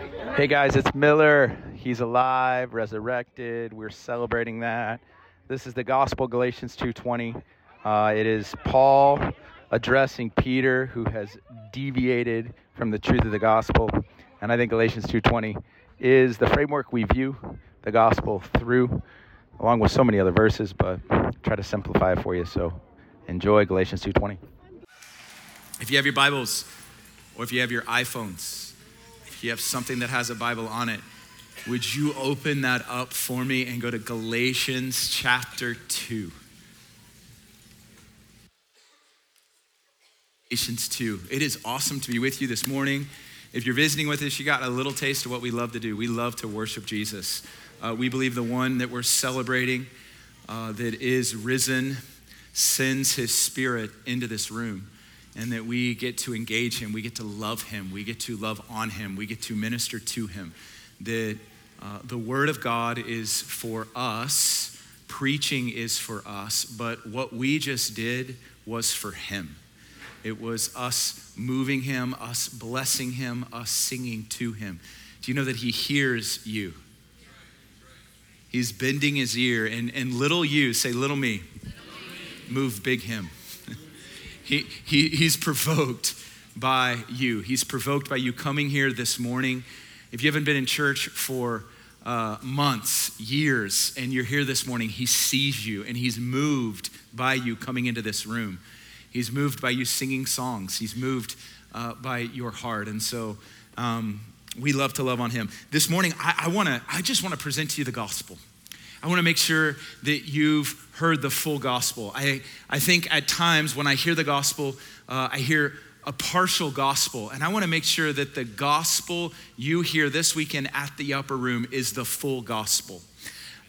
Hey guys, it's Miller. He's alive, resurrected. We're celebrating that. This is the gospel Galatians 2:20. Uh, it is Paul addressing Peter who has deviated from the truth of the gospel. And I think Galatians 2:20 is the framework we view the gospel through along with so many other verses, but try to simplify it for you. So enjoy Galatians 2:20. If you have your Bibles or if you have your iPhones, you have something that has a Bible on it, would you open that up for me and go to Galatians chapter 2? Galatians 2. It is awesome to be with you this morning. If you're visiting with us, you got a little taste of what we love to do. We love to worship Jesus. Uh, we believe the one that we're celebrating, uh, that is risen, sends his spirit into this room and that we get to engage him, we get to love him, we get to love on him, we get to minister to him. That uh, the word of God is for us, preaching is for us, but what we just did was for him. It was us moving him, us blessing him, us singing to him. Do you know that he hears you? He's bending his ear, and, and little you, say, little me, move big him. He, he, he's provoked by you. He's provoked by you coming here this morning. If you haven't been in church for uh, months, years, and you're here this morning, he sees you and he's moved by you coming into this room. He's moved by you singing songs. He's moved uh, by your heart. And so um, we love to love on him. This morning, I, I, wanna, I just want to present to you the gospel. I want to make sure that you've heard the full gospel. I, I think at times when I hear the gospel, uh, I hear a partial gospel. And I want to make sure that the gospel you hear this weekend at the upper room is the full gospel.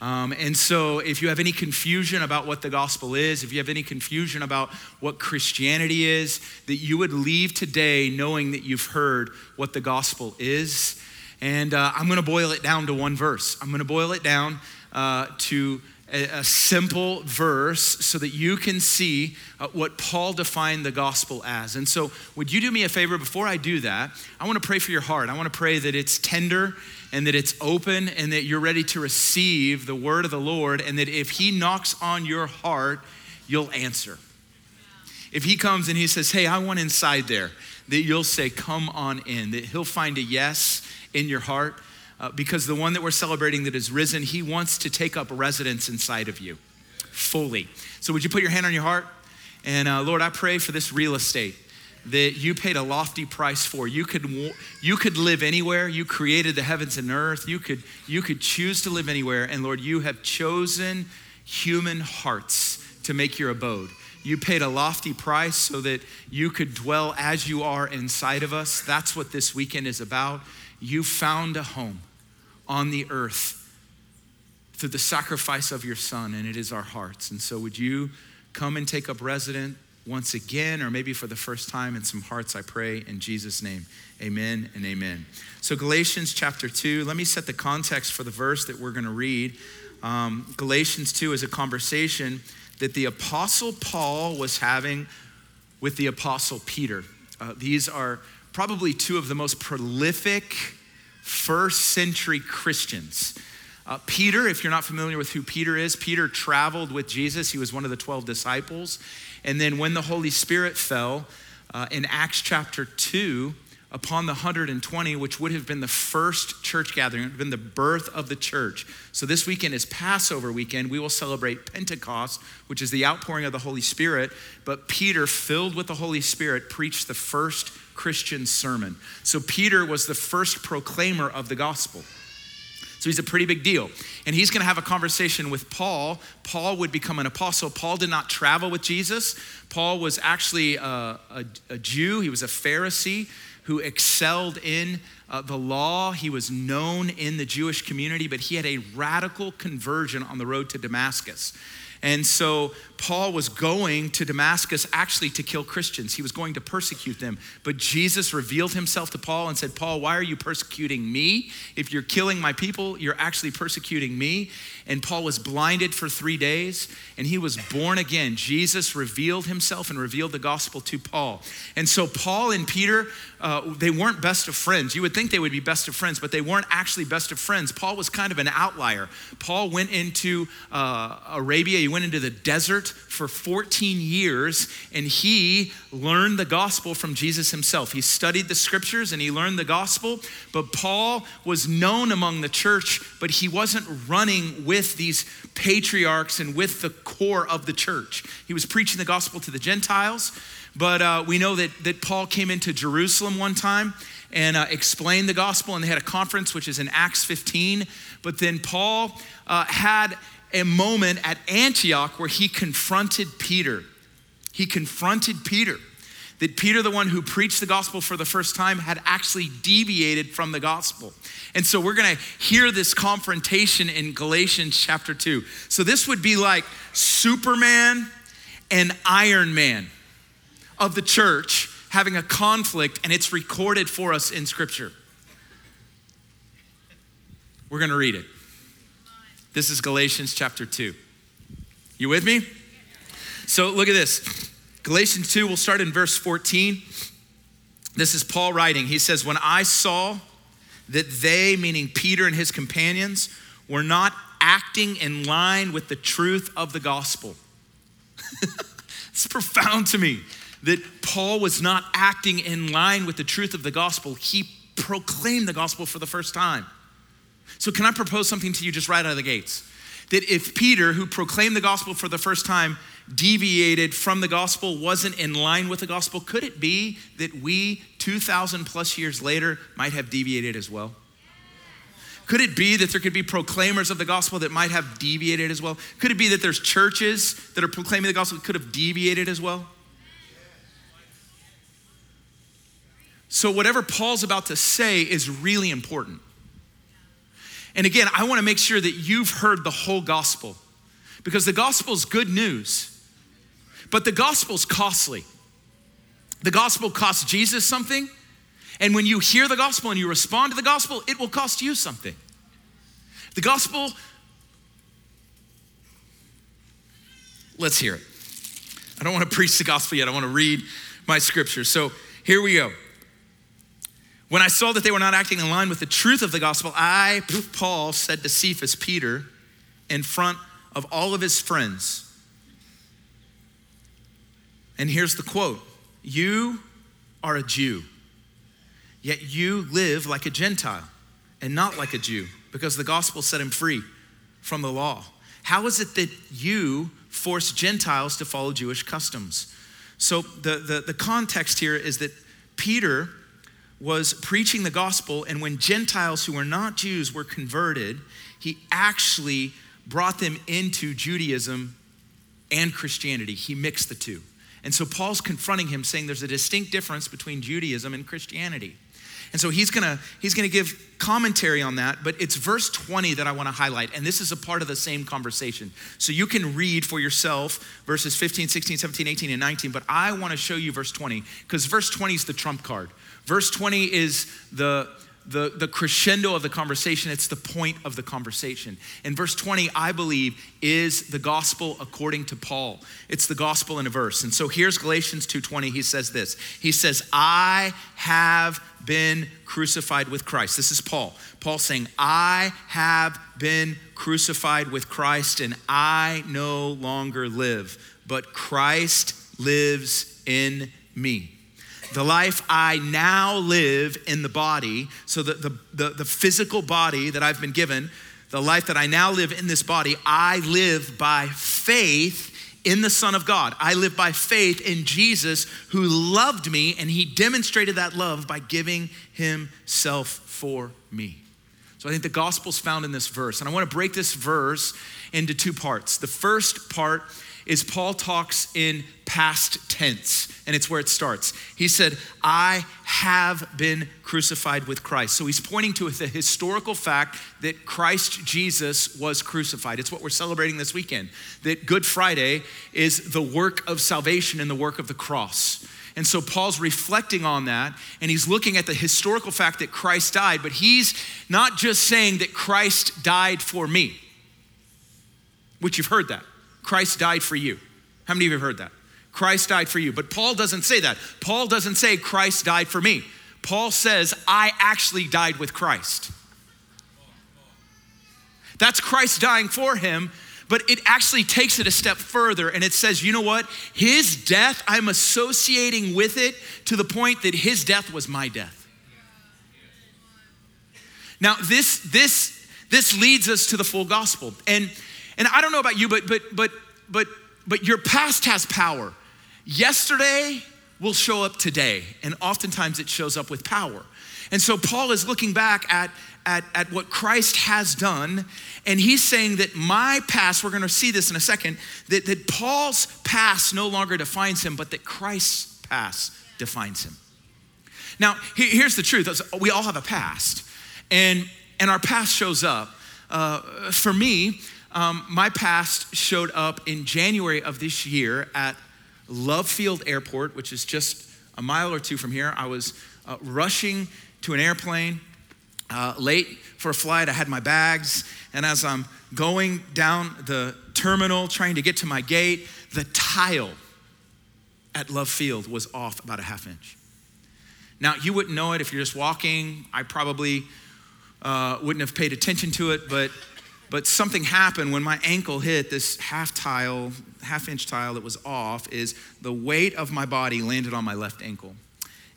Um, and so, if you have any confusion about what the gospel is, if you have any confusion about what Christianity is, that you would leave today knowing that you've heard what the gospel is. And uh, I'm going to boil it down to one verse. I'm going to boil it down uh, to a, a, simple verse so that you can see uh, what Paul defined the gospel as. And so, would you do me a favor before I do that? I want to pray for your heart. I want to pray that it's tender and that it's open and that you're ready to receive the word of the Lord, and that if He knocks on your heart, you'll answer. If He comes and He says, Hey, I want inside there, that you'll say, Come on in, that He'll find a yes in your heart uh, because the one that we're celebrating that is risen, he wants to take up residence inside of you fully. So, would you put your hand on your heart? And uh, Lord, I pray for this real estate that you paid a lofty price for. You could, you could live anywhere. You created the heavens and earth. You could, you could choose to live anywhere. And Lord, you have chosen human hearts to make your abode. You paid a lofty price so that you could dwell as you are inside of us. That's what this weekend is about. You found a home on the earth through the sacrifice of your son, and it is our hearts. And so, would you come and take up residence once again, or maybe for the first time in some hearts, I pray in Jesus' name. Amen and amen. So, Galatians chapter 2, let me set the context for the verse that we're going to read. Um, Galatians 2 is a conversation that the Apostle Paul was having with the Apostle Peter. Uh, these are probably two of the most prolific first century Christians. Uh, Peter, if you're not familiar with who Peter is, Peter traveled with Jesus. He was one of the 12 disciples. And then when the Holy Spirit fell uh, in Acts chapter 2, upon the 120, which would have been the first church gathering, been the birth of the church. So this weekend is Passover weekend. We will celebrate Pentecost, which is the outpouring of the Holy Spirit. But Peter, filled with the Holy Spirit, preached the first Christian sermon. So Peter was the first proclaimer of the gospel. So he's a pretty big deal. And he's going to have a conversation with Paul. Paul would become an apostle. Paul did not travel with Jesus. Paul was actually a, a, a Jew, he was a Pharisee who excelled in uh, the law. He was known in the Jewish community, but he had a radical conversion on the road to Damascus. And so Paul was going to Damascus actually to kill Christians. He was going to persecute them. But Jesus revealed himself to Paul and said, Paul, why are you persecuting me? If you're killing my people, you're actually persecuting me. And Paul was blinded for three days and he was born again. Jesus revealed himself and revealed the gospel to Paul. And so Paul and Peter, uh, they weren't best of friends. You would think they would be best of friends, but they weren't actually best of friends. Paul was kind of an outlier. Paul went into uh, Arabia, he went into the desert for 14 years, and he learned the gospel from Jesus himself. He studied the scriptures and he learned the gospel, but Paul was known among the church, but he wasn't running with these patriarchs and with the core of the church. He was preaching the gospel to the Gentiles. But uh, we know that, that Paul came into Jerusalem one time and uh, explained the gospel, and they had a conference, which is in Acts 15. But then Paul uh, had a moment at Antioch where he confronted Peter. He confronted Peter. That Peter, the one who preached the gospel for the first time, had actually deviated from the gospel. And so we're gonna hear this confrontation in Galatians chapter 2. So this would be like Superman and Iron Man of the church having a conflict, and it's recorded for us in Scripture. We're gonna read it. This is Galatians chapter 2. You with me? So look at this. Galatians 2, we'll start in verse 14. This is Paul writing. He says, When I saw that they, meaning Peter and his companions, were not acting in line with the truth of the gospel. it's profound to me that Paul was not acting in line with the truth of the gospel. He proclaimed the gospel for the first time. So, can I propose something to you just right out of the gates? That if Peter, who proclaimed the gospel for the first time, deviated from the gospel, wasn't in line with the gospel, could it be that we, 2,000 plus years later, might have deviated as well? Could it be that there could be proclaimers of the gospel that might have deviated as well? Could it be that there's churches that are proclaiming the gospel that could have deviated as well? So, whatever Paul's about to say is really important. And again, I want to make sure that you've heard the whole gospel because the gospel is good news, but the gospel is costly. The gospel costs Jesus something, and when you hear the gospel and you respond to the gospel, it will cost you something. The gospel, let's hear it. I don't want to preach the gospel yet, I want to read my scripture. So here we go. When I saw that they were not acting in line with the truth of the gospel, I, Paul, said to Cephas, Peter, in front of all of his friends, and here's the quote You are a Jew, yet you live like a Gentile and not like a Jew, because the gospel set him free from the law. How is it that you force Gentiles to follow Jewish customs? So, the, the, the context here is that Peter was preaching the gospel, and when Gentiles who were not Jews were converted, he actually brought them into Judaism and Christianity. He mixed the two. And so Paul's confronting him, saying there's a distinct difference between Judaism and Christianity. And so he's gonna, he's gonna give commentary on that, but it's verse 20 that I wanna highlight, and this is a part of the same conversation. So you can read for yourself verses 15, 16, 17, 18, and 19, but I wanna show you verse 20, because verse 20 is the trump card. Verse 20 is the, the, the crescendo of the conversation, it's the point of the conversation. And verse 20, I believe, is the gospel according to Paul. It's the gospel in a verse. And so here's Galatians 2:20. He says this. He says, "I have been crucified with Christ." This is Paul. Paul saying, "I have been crucified with Christ and I no longer live, but Christ lives in me." The life I now live in the body, so that the, the, the, physical body that I've been given, the life that I now live in this body, I live by faith in the Son of God. I live by faith in Jesus who loved me and he demonstrated that love by giving himself for me. So I think the gospel's found in this verse. And I want to break this verse into two parts. The first part is Paul talks in past tense, and it's where it starts. He said, I have been crucified with Christ. So he's pointing to the historical fact that Christ Jesus was crucified. It's what we're celebrating this weekend, that Good Friday is the work of salvation and the work of the cross. And so Paul's reflecting on that, and he's looking at the historical fact that Christ died, but he's not just saying that Christ died for me, which you've heard that. Christ died for you. How many of you have heard that? Christ died for you. But Paul doesn't say that. Paul doesn't say Christ died for me. Paul says, I actually died with Christ. That's Christ dying for him, but it actually takes it a step further and it says, you know what? His death, I'm associating with it to the point that his death was my death. Now, this, this, this leads us to the full gospel. And, and I don't know about you, but, but, but, but, but your past has power. Yesterday will show up today, and oftentimes it shows up with power. And so Paul is looking back at, at, at what Christ has done, and he's saying that my past, we're gonna see this in a second, that, that Paul's past no longer defines him, but that Christ's past defines him. Now, here's the truth we all have a past, and, and our past shows up. Uh, for me, um, my past showed up in January of this year at Love Field Airport, which is just a mile or two from here. I was uh, rushing to an airplane, uh, late for a flight. I had my bags, and as I'm going down the terminal trying to get to my gate, the tile at Love Field was off about a half inch. Now, you wouldn't know it if you're just walking. I probably uh, wouldn't have paid attention to it, but but something happened when my ankle hit this half tile, half inch tile that was off, is the weight of my body landed on my left ankle.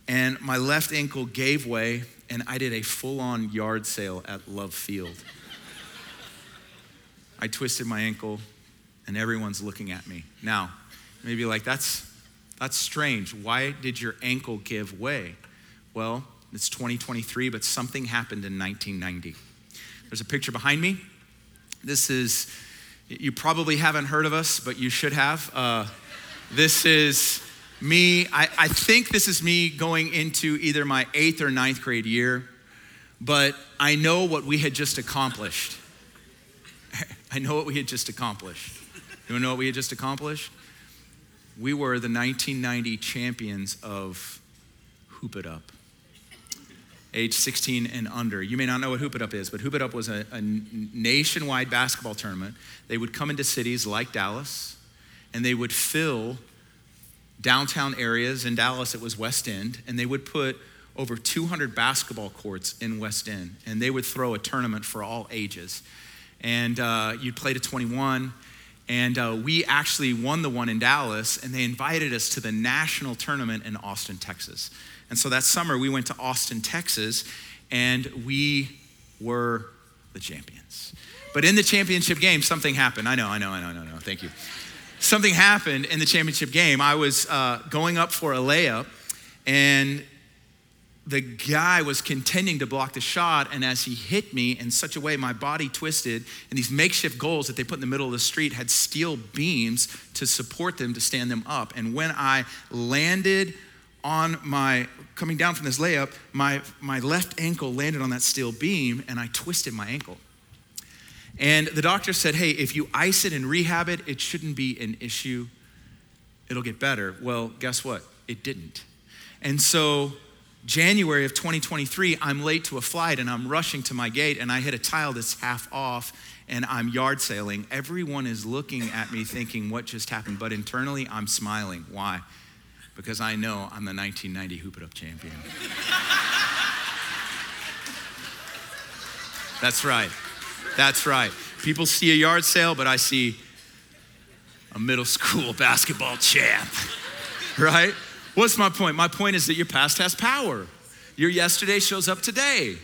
And my left ankle gave way, and I did a full on yard sale at Love Field. I twisted my ankle, and everyone's looking at me. Now, maybe like, that's, that's strange. Why did your ankle give way? Well, it's 2023, but something happened in 1990. There's a picture behind me. This is, you probably haven't heard of us, but you should have. Uh, this is me. I, I think this is me going into either my eighth or ninth grade year, but I know what we had just accomplished. I know what we had just accomplished. You know what we had just accomplished? We were the 1990 champions of Hoop It Up age 16 and under. You may not know what Hoop It Up is, but Hoop It Up was a, a nationwide basketball tournament. They would come into cities like Dallas, and they would fill downtown areas. In Dallas, it was West End, and they would put over 200 basketball courts in West End, and they would throw a tournament for all ages. And uh, you'd play to 21. And uh, we actually won the one in Dallas, and they invited us to the national tournament in Austin, Texas. And so that summer, we went to Austin, Texas, and we were the champions. But in the championship game, something happened. I know, I know, I know, I know, I know. Thank you. Something happened in the championship game. I was uh, going up for a layup, and the guy was contending to block the shot, and as he hit me in such a way, my body twisted, and these makeshift goals that they put in the middle of the street had steel beams to support them to stand them up. And when I landed on my coming down from this layup, my, my left ankle landed on that steel beam and I twisted my ankle. And the doctor said, hey, if you ice it and rehab it, it shouldn't be an issue. It'll get better. Well, guess what? It didn't. And so, January of 2023, I'm late to a flight and I'm rushing to my gate and I hit a tile that's half off and I'm yard sailing. Everyone is looking at me thinking, what just happened? But internally, I'm smiling. Why? Because I know I'm the 1990 Hoop It Up champion. That's right. That's right. People see a yard sale, but I see a middle school basketball champ, right? What's my point? My point is that your past has power. Your yesterday shows up today.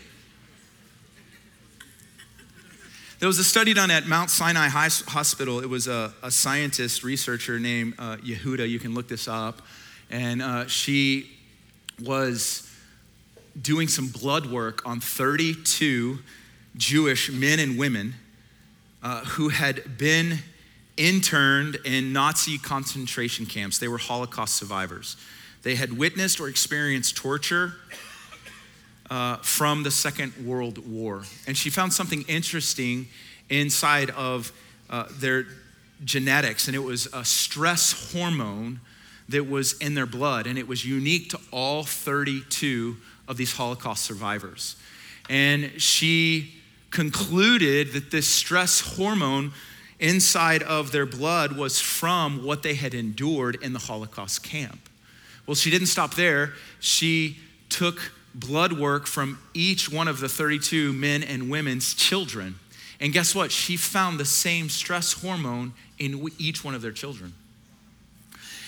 There was a study done at Mount Sinai Hospital. It was a, a scientist, researcher named uh, Yehuda. You can look this up and uh, she was doing some blood work on 32 Jewish men and women uh, who had been interned in Nazi concentration camps. They were Holocaust survivors. They had witnessed or experienced torture uh, from the Second World War. And she found something interesting inside of uh, their genetics, and it was a stress hormone that was in their blood, and it was unique to all 32 of these Holocaust survivors. And she concluded that this stress hormone inside of their blood was from what they had endured in the Holocaust camp. Well, she didn't stop there. She took blood work from each one of the 32 men and women's children. And guess what? She found the same stress hormone in each one of their children.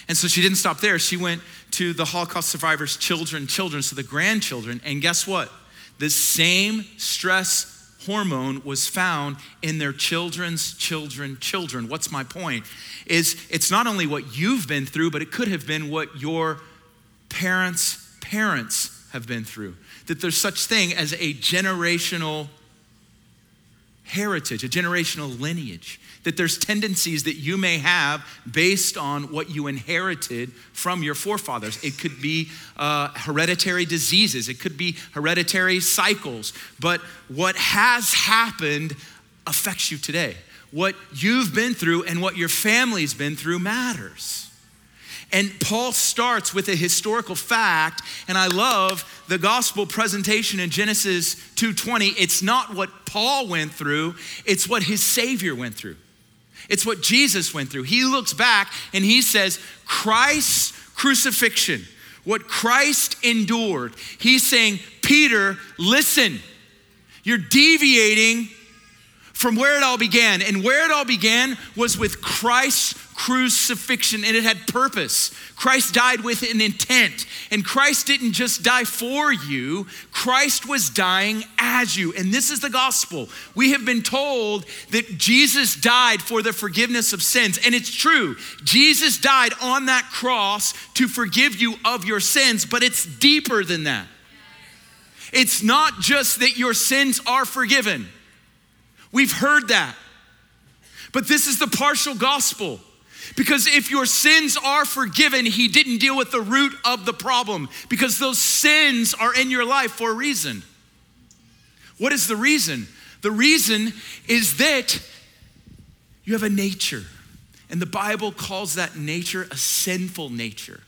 And so she didn't stop there. She went to the Holocaust survivors' children, children, so the grandchildren. And guess what? The same stress hormone was found in their children's children children what's my point is it's not only what you've been through but it could have been what your parents parents have been through that there's such thing as a generational heritage a generational lineage that there's tendencies that you may have based on what you inherited from your forefathers. It could be uh, hereditary diseases, it could be hereditary cycles. But what has happened affects you today. What you've been through and what your family's been through matters. And Paul starts with a historical fact, and I love the gospel presentation in Genesis 2:20. It's not what Paul went through, it's what his savior went through. It's what Jesus went through. He looks back and he says, Christ's crucifixion, what Christ endured. He's saying, Peter, listen, you're deviating from where it all began. And where it all began was with Christ's crucifixion, and it had purpose. Christ died with an intent. And Christ didn't just die for you, Christ was dying as you. And this is the gospel. We have been told that Jesus died for the forgiveness of sins. And it's true. Jesus died on that cross to forgive you of your sins, but it's deeper than that. It's not just that your sins are forgiven. We've heard that. But this is the partial gospel. Because if your sins are forgiven, he didn't deal with the root of the problem because those sins are in your life for a reason. What is the reason? The reason is that you have a nature, and the Bible calls that nature a sinful nature.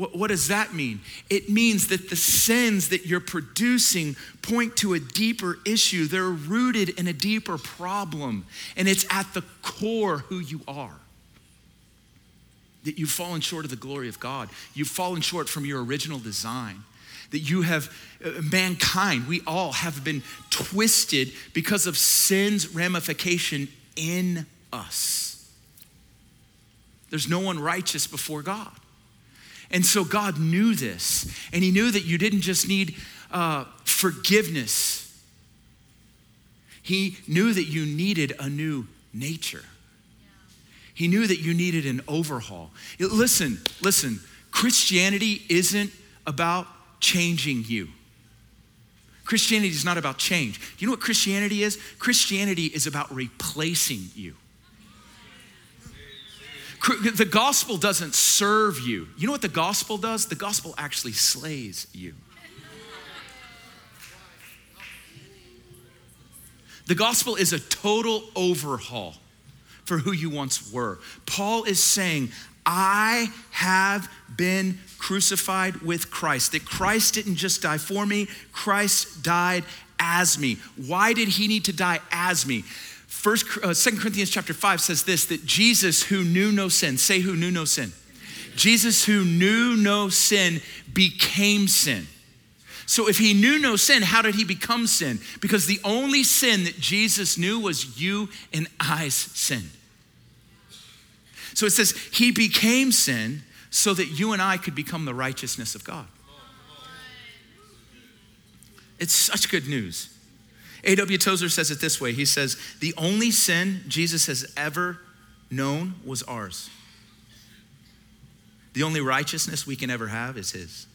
What, what, does that mean? It means that the sins that you're producing point to a deeper issue. They're rooted in a deeper problem, and it's at the core who you are. That you've fallen short of the glory of God, you've fallen short from your original design. That you have, uh, mankind, we all have been twisted because of sin's ramification in us. There's no one righteous before God. And so God knew this, and He knew that you didn't just need uh, forgiveness, He knew that you needed a new nature. He knew that you needed an overhaul. Listen, listen, Christianity isn't about changing you. Christianity is not about change. Do you know what Christianity is? Christianity is about replacing you. The gospel doesn't serve you. You know what the gospel does? The gospel actually slays you. The gospel is a total overhaul for who you once were. Paul is saying, I have been crucified with Christ. That Christ didn't just die for me, Christ died as me. Why did he need to die as me? First, uh, 2 Corinthians chapter 5 says this that Jesus, who knew no sin, say who knew no sin. Jesus, who knew no sin, became sin. So if he knew no sin, how did he become sin? Because the only sin that Jesus knew was you and I's sin. So it says he became sin so that you and I could become the righteousness of God. It's such good news. A.W. Tozer says it this way He says, The only sin Jesus has ever known was ours. The only righteousness we can ever have is His.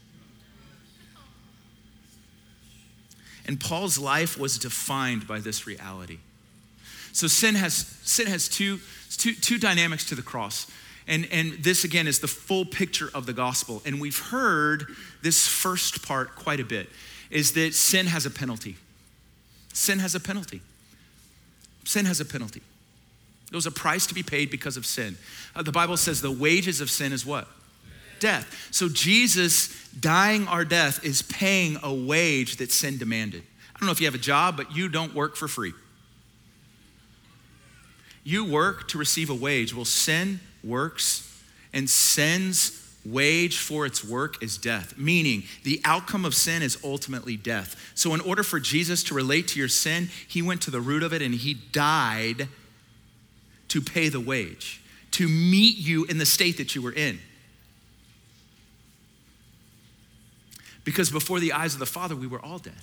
And Paul's life was defined by this reality. So sin has sin has two, two, two dynamics to the cross. And, and this again is the full picture of the gospel. And we've heard this first part quite a bit is that sin has a penalty. Sin has a penalty. Sin has a penalty. There was a price to be paid because of sin. Uh, the Bible says the wages of sin is what? Death. So Jesus dying our death is paying a wage that sin demanded. I don't know if you have a job, but you don't work for free. You work to receive a wage. Well, sin works, and sin's wage for its work is death, meaning the outcome of sin is ultimately death. So, in order for Jesus to relate to your sin, he went to the root of it and he died to pay the wage, to meet you in the state that you were in. Because before the eyes of the Father, we were all dead.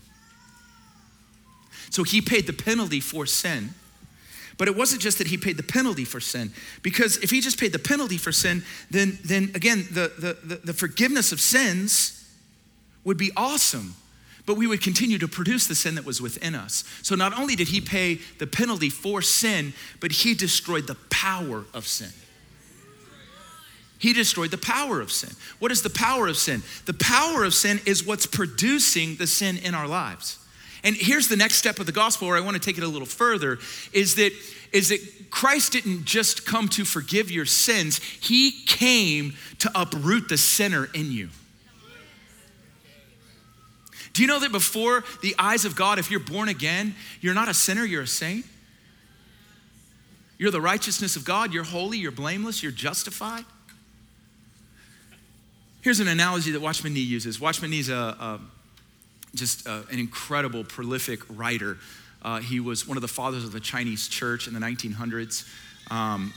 So he paid the penalty for sin. But it wasn't just that he paid the penalty for sin, because if he just paid the penalty for sin, then, then again, the, the, the, the forgiveness of sins would be awesome but we would continue to produce the sin that was within us. So not only did he pay the penalty for sin, but he destroyed the power of sin. He destroyed the power of sin. What is the power of sin? The power of sin is what's producing the sin in our lives. And here's the next step of the gospel where I want to take it a little further is that is that Christ didn't just come to forgive your sins, he came to uproot the sinner in you. Do you know that before the eyes of God, if you're born again, you're not a sinner, you're a saint? You're the righteousness of God, you're holy, you're blameless, you're justified. Here's an analogy that Watchman Nee uses. Watchman Nee's a, a just a, an incredible, prolific writer. Uh, he was one of the fathers of the Chinese church in the 1900s. Um,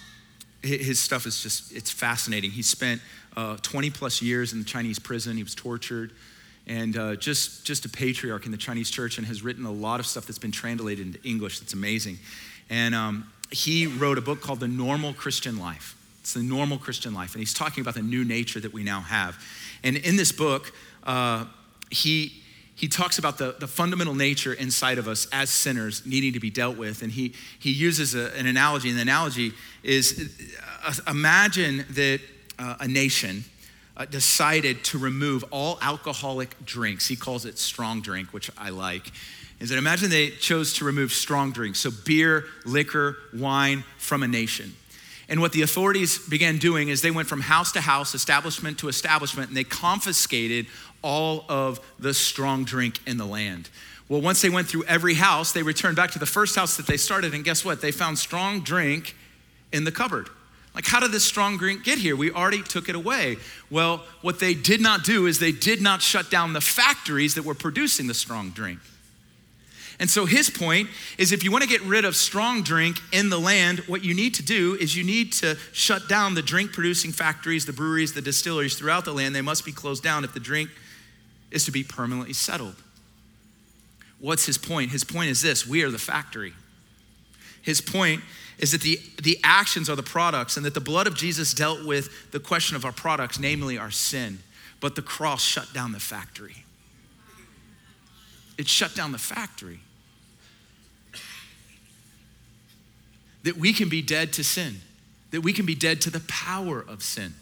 his stuff is just, it's fascinating. He spent uh, 20 plus years in the Chinese prison. He was tortured and uh, just, just a patriarch in the Chinese church and has written a lot of stuff that's been translated into English that's amazing. And um, he wrote a book called The Normal Christian Life. It's the normal Christian life. And he's talking about the new nature that we now have. And in this book, uh, he, he talks about the, the fundamental nature inside of us as sinners needing to be dealt with. And he, he uses a, an analogy. And the analogy is uh, imagine that uh, a nation uh, decided to remove all alcoholic drinks. He calls it strong drink, which I like. Is that imagine they chose to remove strong drinks, so beer, liquor, wine from a nation. And what the authorities began doing is they went from house to house, establishment to establishment, and they confiscated all of the strong drink in the land. Well, once they went through every house, they returned back to the first house that they started, and guess what? They found strong drink in the cupboard. Like, how did this strong drink get here? We already took it away. Well, what they did not do is they did not shut down the factories that were producing the strong drink. And so his point is if you want to get rid of strong drink in the land, what you need to do is you need to shut down the drink producing factories, the breweries, the distilleries throughout the land. They must be closed down if the drink is to be permanently settled. What's his point? His point is this we are the factory. His point is that the, the actions are the products and that the blood of Jesus dealt with the question of our products, namely our sin. But the cross shut down the factory. It shut down the factory. That we can be dead to sin, that we can be dead to the power of sin.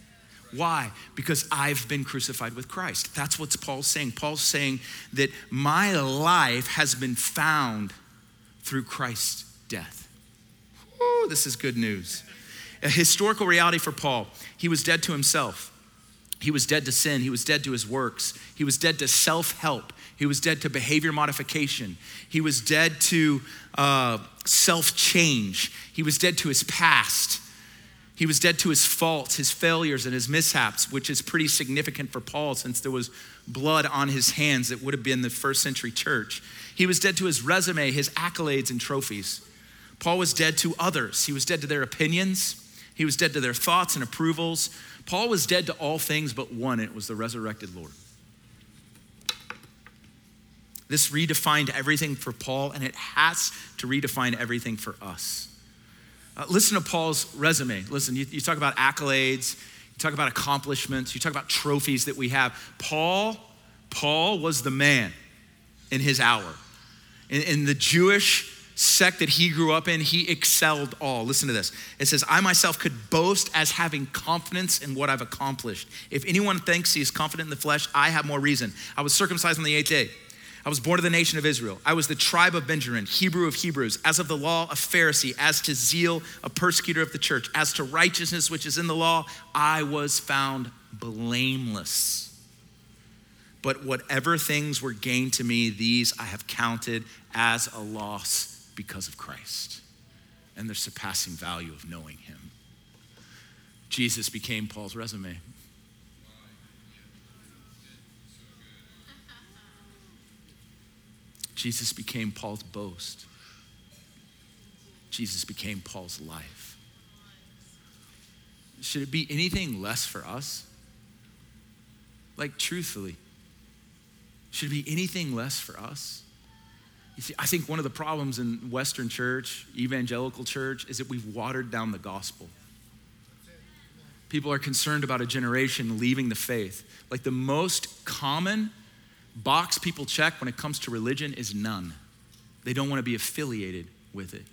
Why? Because I've been crucified with Christ. That's what Paul's saying. Paul's saying that my life has been found through Christ's death. Woo, this is good news. A historical reality for Paul. He was dead to himself. He was dead to sin. He was dead to his works. He was dead to self help. He was dead to behavior modification. He was dead to uh, self change. He was dead to his past. He was dead to his faults, his failures, and his mishaps, which is pretty significant for Paul since there was blood on his hands that would have been the first century church. He was dead to his resume, his accolades, and trophies. Paul was dead to others. He was dead to their opinions, he was dead to their thoughts and approvals. Paul was dead to all things but one, and it was the resurrected Lord. This redefined everything for Paul, and it has to redefine everything for us. Uh, listen to Paul's resume. Listen, you, you talk about accolades, you talk about accomplishments, you talk about trophies that we have. Paul, Paul was the man in his hour. In, in the Jewish sect that he grew up in, he excelled all. Listen to this. It says, I myself could boast as having confidence in what I've accomplished. If anyone thinks he is confident in the flesh, I have more reason. I was circumcised on the eighth day. I was born of the nation of Israel. I was the tribe of Benjamin, Hebrew of Hebrews, as of the law, a Pharisee, as to zeal, a persecutor of the church, as to righteousness which is in the law, I was found blameless. But whatever things were gained to me, these I have counted as a loss because of Christ and the surpassing value of knowing him. Jesus became Paul's resume. Jesus became Paul's boast. Jesus became Paul's life. Should it be anything less for us? Like, truthfully, should it be anything less for us? You see, I think one of the problems in Western church, evangelical church, is that we've watered down the gospel. People are concerned about a generation leaving the faith. Like the most common box people check when it comes to religion is none. They don't want to be affiliated with it.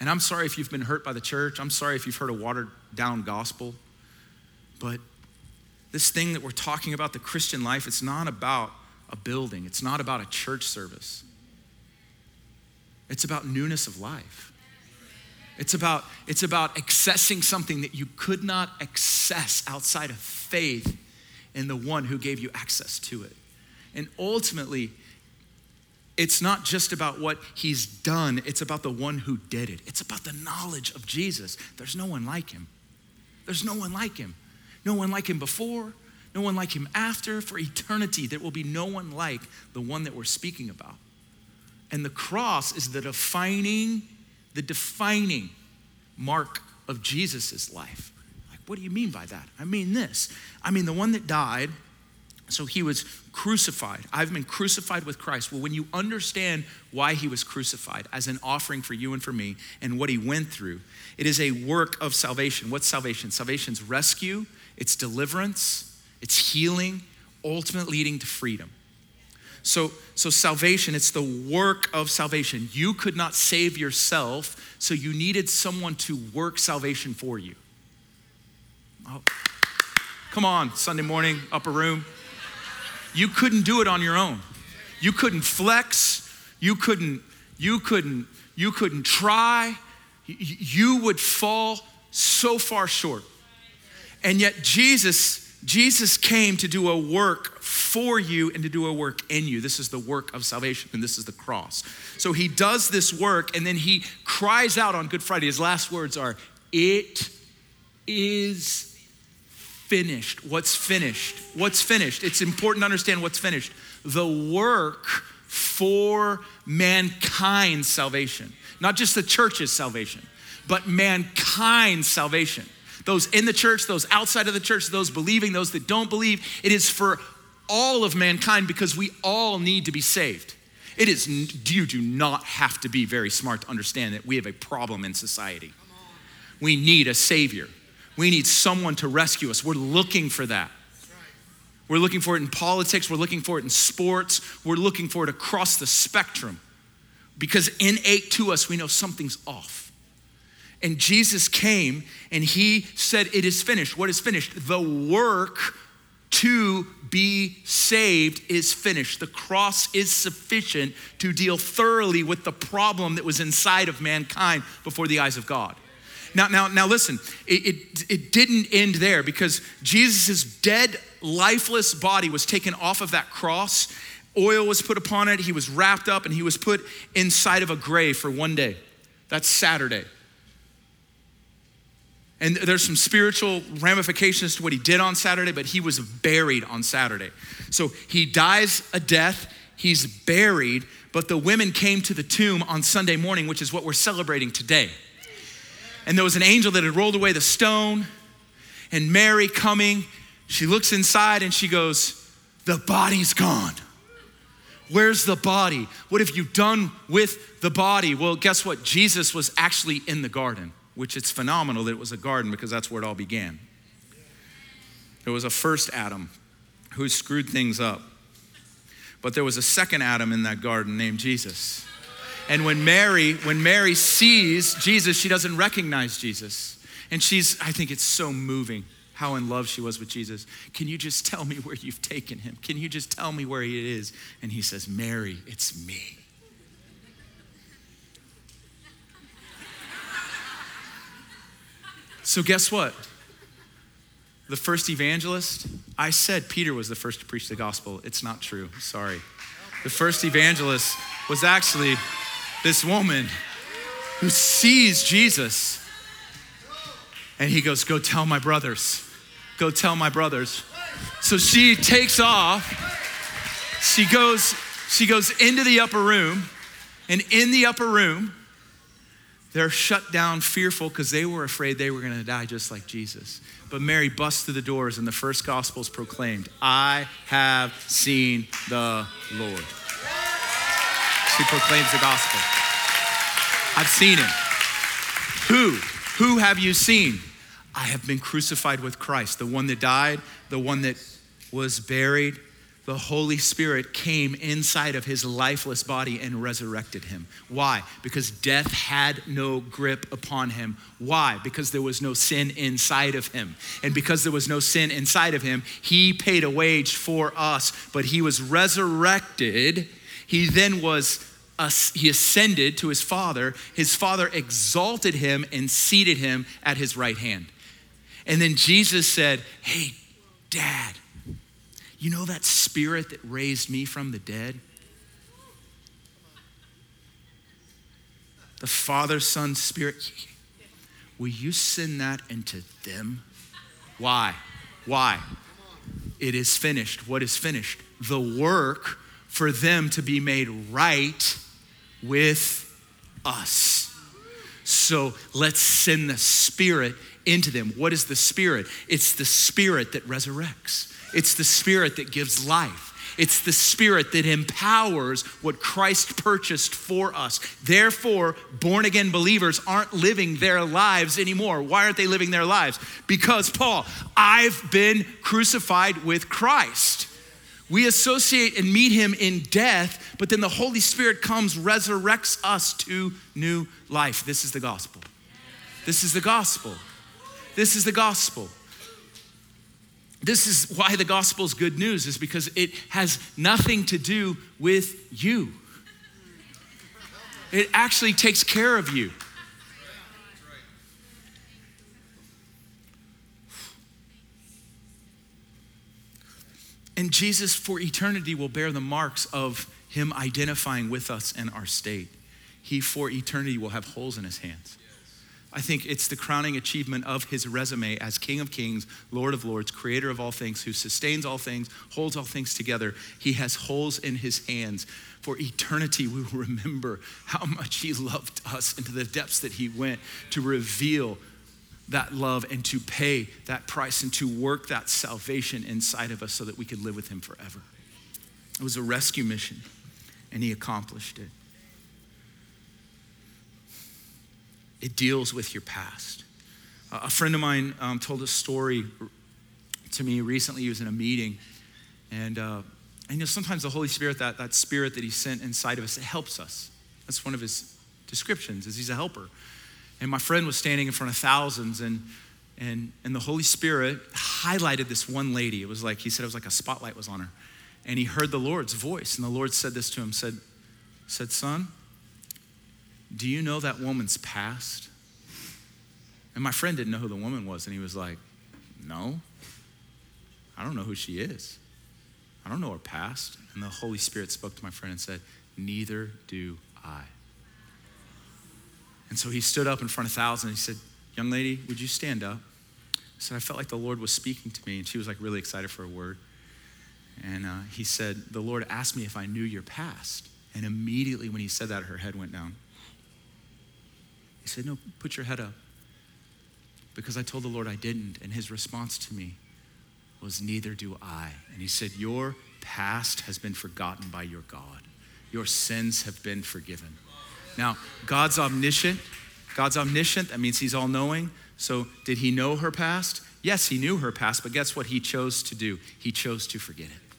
And I'm sorry if you've been hurt by the church. I'm sorry if you've heard a watered down gospel. But this thing that we're talking about, the Christian life, it's not about a building, it's not about a church service. It's about newness of life. It's about, it's about accessing something that you could not access outside of faith in the one who gave you access to it. And ultimately, it's not just about what he's done, it's about the one who did it. It's about the knowledge of Jesus. There's no one like him. There's no one like him. No one like him before, no one like him after. For eternity, there will be no one like the one that we're speaking about. And the cross is the defining, the defining mark of Jesus' life. What do you mean by that? I mean this. I mean the one that died, so he was crucified. I've been crucified with Christ. Well, when you understand why he was crucified as an offering for you and for me and what he went through, it is a work of salvation. What's salvation? Salvation's rescue, it's deliverance, it's healing, ultimately leading to freedom. So, so salvation, it's the work of salvation. You could not save yourself, so you needed someone to work salvation for you. Oh, come on, Sunday morning, upper room. You couldn't do it on your own. You couldn't flex. You couldn't, you couldn't, you couldn't try. You would fall so far short. And yet Jesus Jesus came to do a work for you and to do a work in you. This is the work of salvation, and this is the cross. So he does this work, and then he cries out on Good Friday. His last words are, It is finished. What's finished? What's finished? It's important to understand what's finished. The work for mankind's salvation, not just the church's salvation, but mankind's salvation those in the church, those outside of the church, those believing, those that don't believe. It is for all of mankind because we all need to be saved. It is, you do not have to be very smart to understand that we have a problem in society. We need a savior. We need someone to rescue us. We're looking for that. We're looking for it in politics, we're looking for it in sports, we're looking for it across the spectrum. Because innate to us, we know something's off. And Jesus came and he said, It is finished. What is finished? The work to be saved is finished. The cross is sufficient to deal thoroughly with the problem that was inside of mankind before the eyes of God. Now, now, now listen, it, it, it didn't end there because Jesus' dead, lifeless body was taken off of that cross. Oil was put upon it. He was wrapped up and he was put inside of a grave for one day. That's Saturday. And there's some spiritual ramifications to what he did on Saturday, but he was buried on Saturday. So he dies a death, he's buried, but the women came to the tomb on Sunday morning, which is what we're celebrating today. And there was an angel that had rolled away the stone, and Mary coming, she looks inside and she goes, The body's gone. Where's the body? What have you done with the body? Well, guess what? Jesus was actually in the garden which it's phenomenal that it was a garden because that's where it all began. There was a first Adam who screwed things up. But there was a second Adam in that garden named Jesus. And when Mary, when Mary sees Jesus, she doesn't recognize Jesus. And she's, I think it's so moving how in love she was with Jesus. Can you just tell me where you've taken him? Can you just tell me where he is? And he says, Mary, it's me. So, guess what? The first evangelist, I said Peter was the first to preach the gospel. It's not true. Sorry. The first evangelist was actually this woman who sees Jesus. And he goes, Go tell my brothers. Go tell my brothers. So she takes off. She goes, she goes into the upper room. And in the upper room, they're shut down, fearful, because they were afraid they were going to die just like Jesus. But Mary busts through the doors, and the first gospel is proclaimed I have seen the Lord. She proclaims the gospel. I've seen him. Who? Who have you seen? I have been crucified with Christ, the one that died, the one that was buried, the Holy Spirit came inside of his lifeless body and resurrected him. Why? Because death had no grip upon him. Why? Because there was no sin inside of him. And because there was no sin inside of him, he paid a wage for us, but he was resurrected. He then was he ascended to his father. His father exalted him and seated him at his right hand. And then Jesus said, Hey, dad, you know that spirit that raised me from the dead? The Father, Son, Spirit. Will you send that into them? Why? Why? It is finished. What is finished? The work for them to be made right with us. So let's send the Spirit into them. What is the Spirit? It's the Spirit that resurrects. It's the Spirit that gives life. It's the Spirit that empowers what Christ purchased for us. Therefore, born again believers aren't living their lives anymore. Why aren't they living their lives? Because, Paul, I've been crucified with Christ. We associate and meet him in death, but then the Holy Spirit comes, resurrects us to new life. This is the gospel. This is the gospel. This is the gospel. This is why the gospel is good news, is because it has nothing to do with you. It actually takes care of you. And Jesus, for eternity, will bear the marks of Him identifying with us in our state. He, for eternity, will have holes in His hands. I think it's the crowning achievement of his resume as King of Kings, Lord of Lords, creator of all things, who sustains all things, holds all things together. He has holes in his hands. For eternity, we will remember how much he loved us and to the depths that he went to reveal that love and to pay that price and to work that salvation inside of us so that we could live with him forever. It was a rescue mission, and he accomplished it. it deals with your past. A friend of mine um, told a story to me recently. He was in a meeting, and, uh, you know, sometimes the Holy Spirit, that, that spirit that He sent inside of us, it helps us. That's one of His descriptions, is He's a helper. And my friend was standing in front of thousands, and and, and the Holy Spirit highlighted this one lady. It was like, he said it was like a spotlight was on her. And he heard the Lord's voice, and the Lord said this to him, said, said, Son, do you know that woman's past? And my friend didn't know who the woman was, and he was like, No, I don't know who she is. I don't know her past. And the Holy Spirit spoke to my friend and said, Neither do I. And so he stood up in front of thousands and he said, Young lady, would you stand up? I said, I felt like the Lord was speaking to me, and she was like really excited for a word. And uh, he said, The Lord asked me if I knew your past. And immediately when he said that, her head went down. He said, No, put your head up. Because I told the Lord I didn't. And his response to me was, Neither do I. And he said, Your past has been forgotten by your God, your sins have been forgiven. Now, God's omniscient. God's omniscient. That means he's all knowing. So, did he know her past? Yes, he knew her past, but guess what he chose to do? He chose to forget it.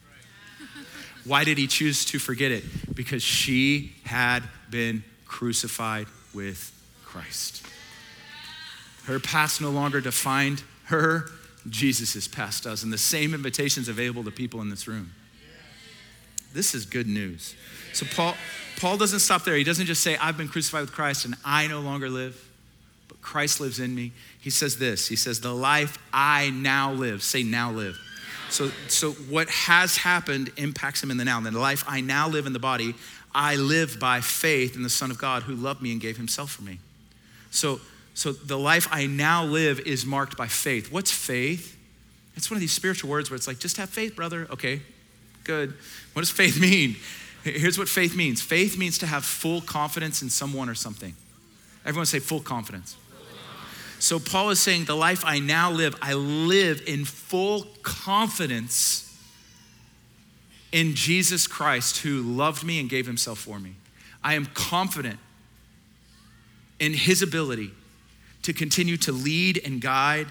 Why did he choose to forget it? Because she had been crucified with Christ. Her past no longer defined her, Jesus' past does. And the same invitation is available to people in this room. This is good news. So Paul, Paul doesn't stop there. He doesn't just say, I've been crucified with Christ and I no longer live, but Christ lives in me. He says this He says, The life I now live, say now live. So, so what has happened impacts him in the now. And the life I now live in the body, I live by faith in the Son of God who loved me and gave himself for me. So, so the life I now live is marked by faith. What's faith? It's one of these spiritual words where it's like, just have faith, brother. Okay, good. What does faith mean? Here's what faith means faith means to have full confidence in someone or something. Everyone say full confidence. So Paul is saying, the life I now live, I live in full confidence in Jesus Christ who loved me and gave himself for me. I am confident in his ability to continue to lead and guide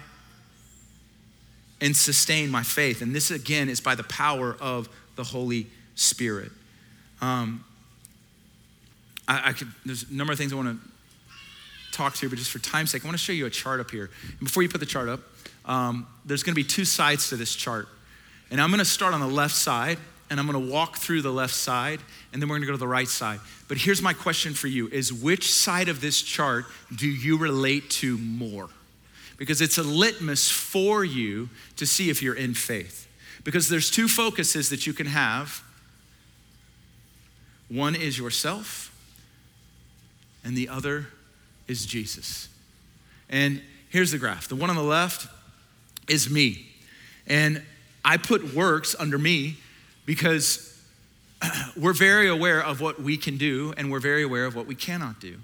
and sustain my faith. And this, again, is by the power of the Holy Spirit. Um, I, I could, there's a number of things I want to talk to, but just for time's sake, I want to show you a chart up here. And before you put the chart up, um, there's going to be two sides to this chart. And I'm going to start on the left side, and I'm going to walk through the left side, and then we're going to go to the right side. But here's my question for you is which side of this chart do you relate to more? Because it's a litmus for you to see if you're in faith. Because there's two focuses that you can have. One is yourself, and the other is Jesus. And here's the graph. The one on the left is me. And I put works under me because we're very aware of what we can do and we're very aware of what we cannot do.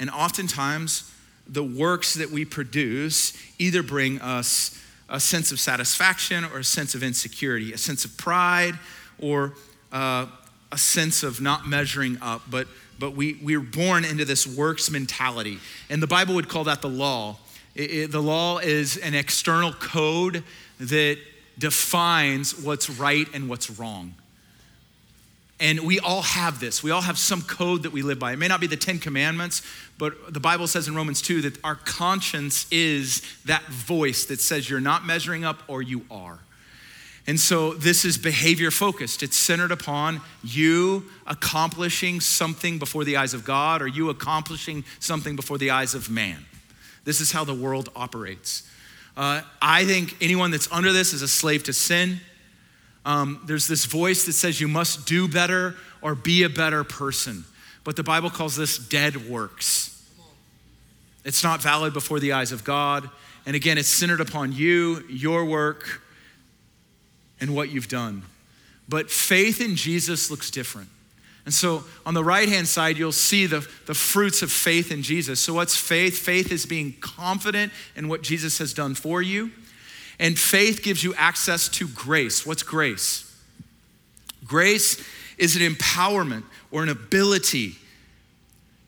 And oftentimes, the works that we produce either bring us a sense of satisfaction or a sense of insecurity, a sense of pride or uh, a sense of not measuring up. But, but we, we're born into this works mentality. And the Bible would call that the law. It, it, the law is an external code that defines what's right and what's wrong. And we all have this. We all have some code that we live by. It may not be the Ten Commandments, but the Bible says in Romans 2 that our conscience is that voice that says you're not measuring up or you are. And so this is behavior focused. It's centered upon you accomplishing something before the eyes of God or you accomplishing something before the eyes of man. This is how the world operates. Uh, I think anyone that's under this is a slave to sin. Um, there's this voice that says you must do better or be a better person. But the Bible calls this dead works. It's not valid before the eyes of God. And again, it's centered upon you, your work, and what you've done. But faith in Jesus looks different. And so on the right hand side, you'll see the, the fruits of faith in Jesus. So, what's faith? Faith is being confident in what Jesus has done for you. And faith gives you access to grace. What's grace? Grace is an empowerment or an ability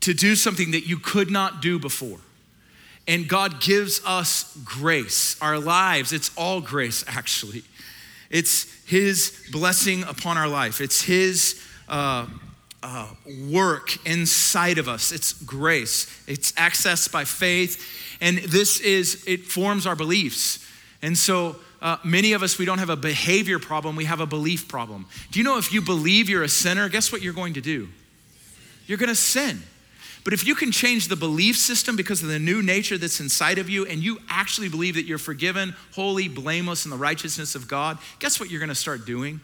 to do something that you could not do before. And God gives us grace. Our lives, it's all grace, actually. It's His blessing upon our life, it's His uh, uh, work inside of us. It's grace, it's accessed by faith. And this is, it forms our beliefs. And so, uh, many of us, we don't have a behavior problem, we have a belief problem. Do you know if you believe you're a sinner, guess what you're going to do? You're going to sin. But if you can change the belief system because of the new nature that's inside of you, and you actually believe that you're forgiven, holy, blameless in the righteousness of God, guess what you're going to start doing?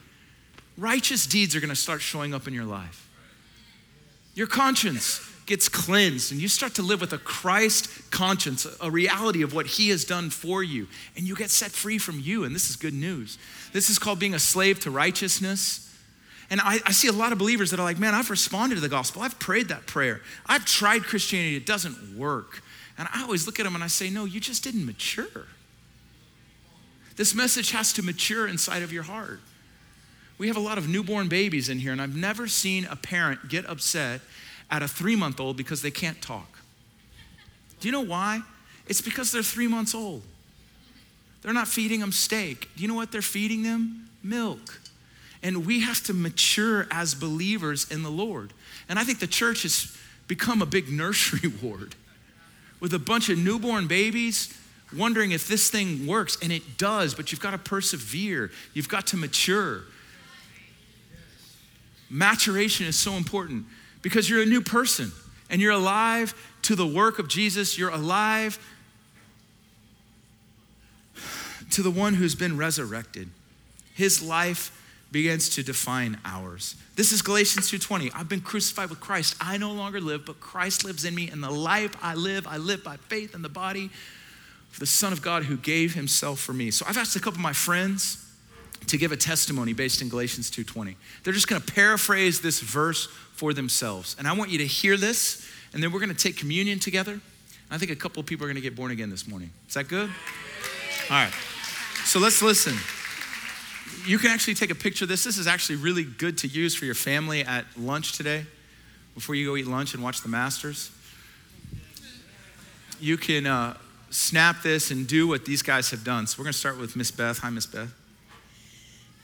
Righteous deeds are going to start showing up in your life. Your conscience gets cleansed and you start to live with a Christ conscience, a reality of what He has done for you, and you get set free from you. And this is good news. This is called being a slave to righteousness. And I, I, see a lot of believers that are like, man, I've responded to the gospel. I've prayed that prayer. I've tried Christianity. It doesn't work. And I always look at them and I say, no, you just didn't mature. This message has to mature inside of your heart. We have a lot of newborn babies in here, and I've never seen a parent get upset at a three month old because they can't talk. Do you know why? It's because they're three months old. They're not feeding them steak. Do you know what they're feeding them? Milk. And we have to mature as believers in the Lord. And I think the church has become a big nursery ward with a bunch of newborn babies wondering if this thing works. And it does, but you've got to persevere, you've got to mature. Maturation is so important because you're a new person and you're alive to the work of Jesus. You're alive to the one who's been resurrected. His life begins to define ours. This is Galatians 2:20. I've been crucified with Christ. I no longer live, but Christ lives in me, and the life I live, I live by faith in the body of the Son of God who gave himself for me. So I've asked a couple of my friends to give a testimony based in Galatians 2:20. They're just going to paraphrase this verse for themselves. And I want you to hear this, and then we're going to take communion together. I think a couple of people are going to get born again this morning. Is that good? All right. So let's listen. You can actually take a picture of this. This is actually really good to use for your family at lunch today before you go eat lunch and watch the Masters. You can uh, snap this and do what these guys have done. So we're going to start with Miss Beth. Hi, Miss Beth.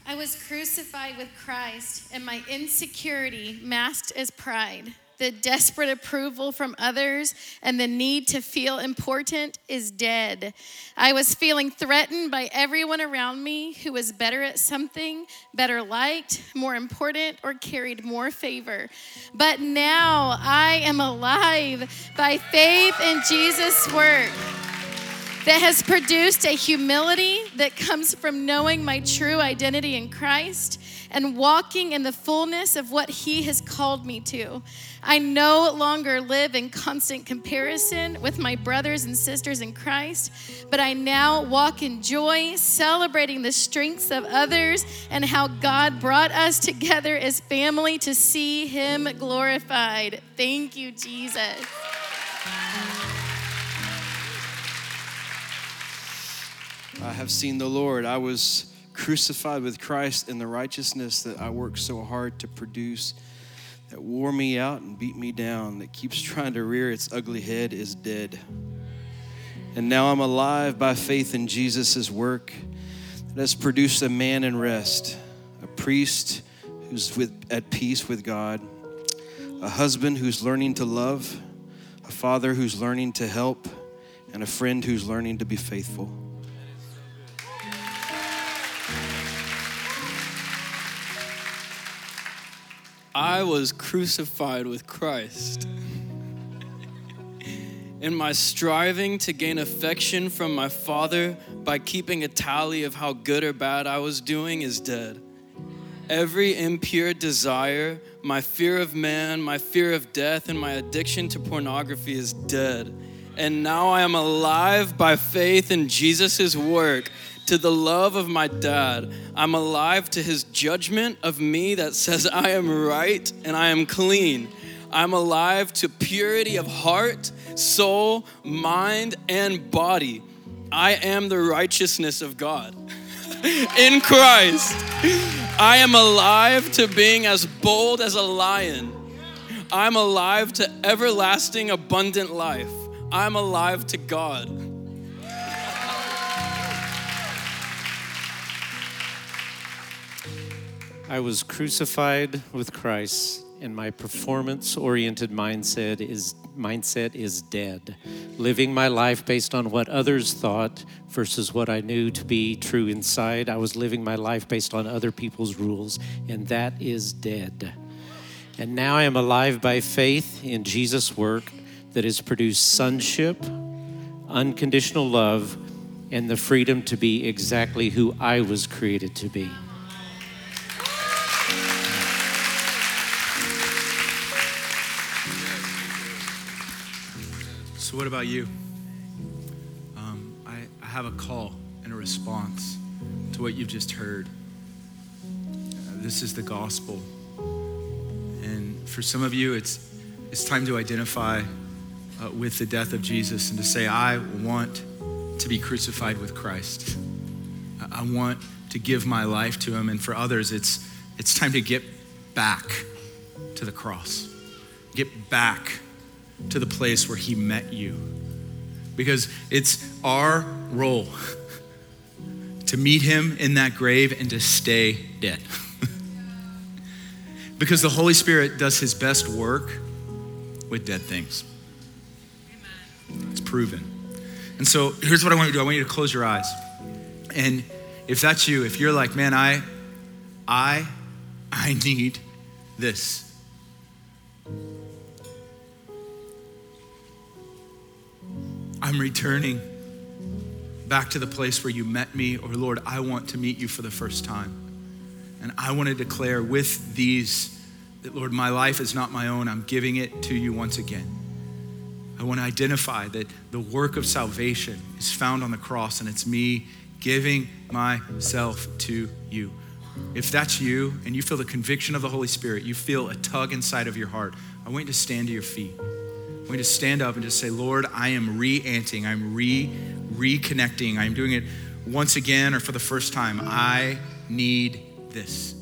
I was crucified with Christ, and my insecurity masked as pride. The desperate approval from others and the need to feel important is dead. I was feeling threatened by everyone around me who was better at something, better liked, more important, or carried more favor. But now I am alive by faith in Jesus' work that has produced a humility that comes from knowing my true identity in Christ and walking in the fullness of what He has called me to. I no longer live in constant comparison with my brothers and sisters in Christ, but I now walk in joy, celebrating the strengths of others and how God brought us together as family to see Him glorified. Thank you, Jesus. I have seen the Lord. I was crucified with Christ, and the righteousness that I worked so hard to produce, that wore me out and beat me down, that keeps trying to rear its ugly head, is dead. And now I'm alive by faith in Jesus' work that has produced a man in rest, a priest who's with, at peace with God, a husband who's learning to love, a father who's learning to help, and a friend who's learning to be faithful. I was crucified with Christ. In my striving to gain affection from my Father by keeping a tally of how good or bad I was doing is dead. Every impure desire, my fear of man, my fear of death, and my addiction to pornography is dead. And now I am alive by faith in Jesus' work to the love of my dad. I'm alive to his judgment of me that says I am right and I am clean. I'm alive to purity of heart, soul, mind, and body. I am the righteousness of God in Christ. I am alive to being as bold as a lion. I'm alive to everlasting abundant life. I'm alive to God. I was crucified with Christ, and my performance-oriented mindset is mindset is dead. Living my life based on what others thought versus what I knew to be true inside. I was living my life based on other people's rules, and that is dead. And now I am alive by faith in Jesus' work that has produced sonship, unconditional love, and the freedom to be exactly who I was created to be. So, what about you? Um, I, I have a call and a response to what you've just heard. Uh, this is the gospel. And for some of you, it's, it's time to identify uh, with the death of Jesus and to say, I want to be crucified with Christ. I, want to give my life to him. And for others, it's, it's time to get back to the cross, get back to the place where he met you. Because it's our role to meet him in that grave and to stay dead. Because the Holy Spirit does his best work with dead things. It's proven. And so here's what I want you to do I want you to close your eyes. And if that's you, if you're like, man, I, I, I need this. I'm returning back to the place where you met me, or Lord, I want to meet you for the first time. And I want to declare with these that, Lord, my life is not my own. I'm giving it to you once again. I want to identify that the work of salvation is found on the cross, and it's me giving myself to you. If that's you and you feel the conviction of the Holy Spirit, you feel a tug inside of your heart, I want you to stand to your feet. I want you to stand up and just say, Lord, I am re-anting. I'm re reconnecting. I'm doing it once again or for the first time. I need this.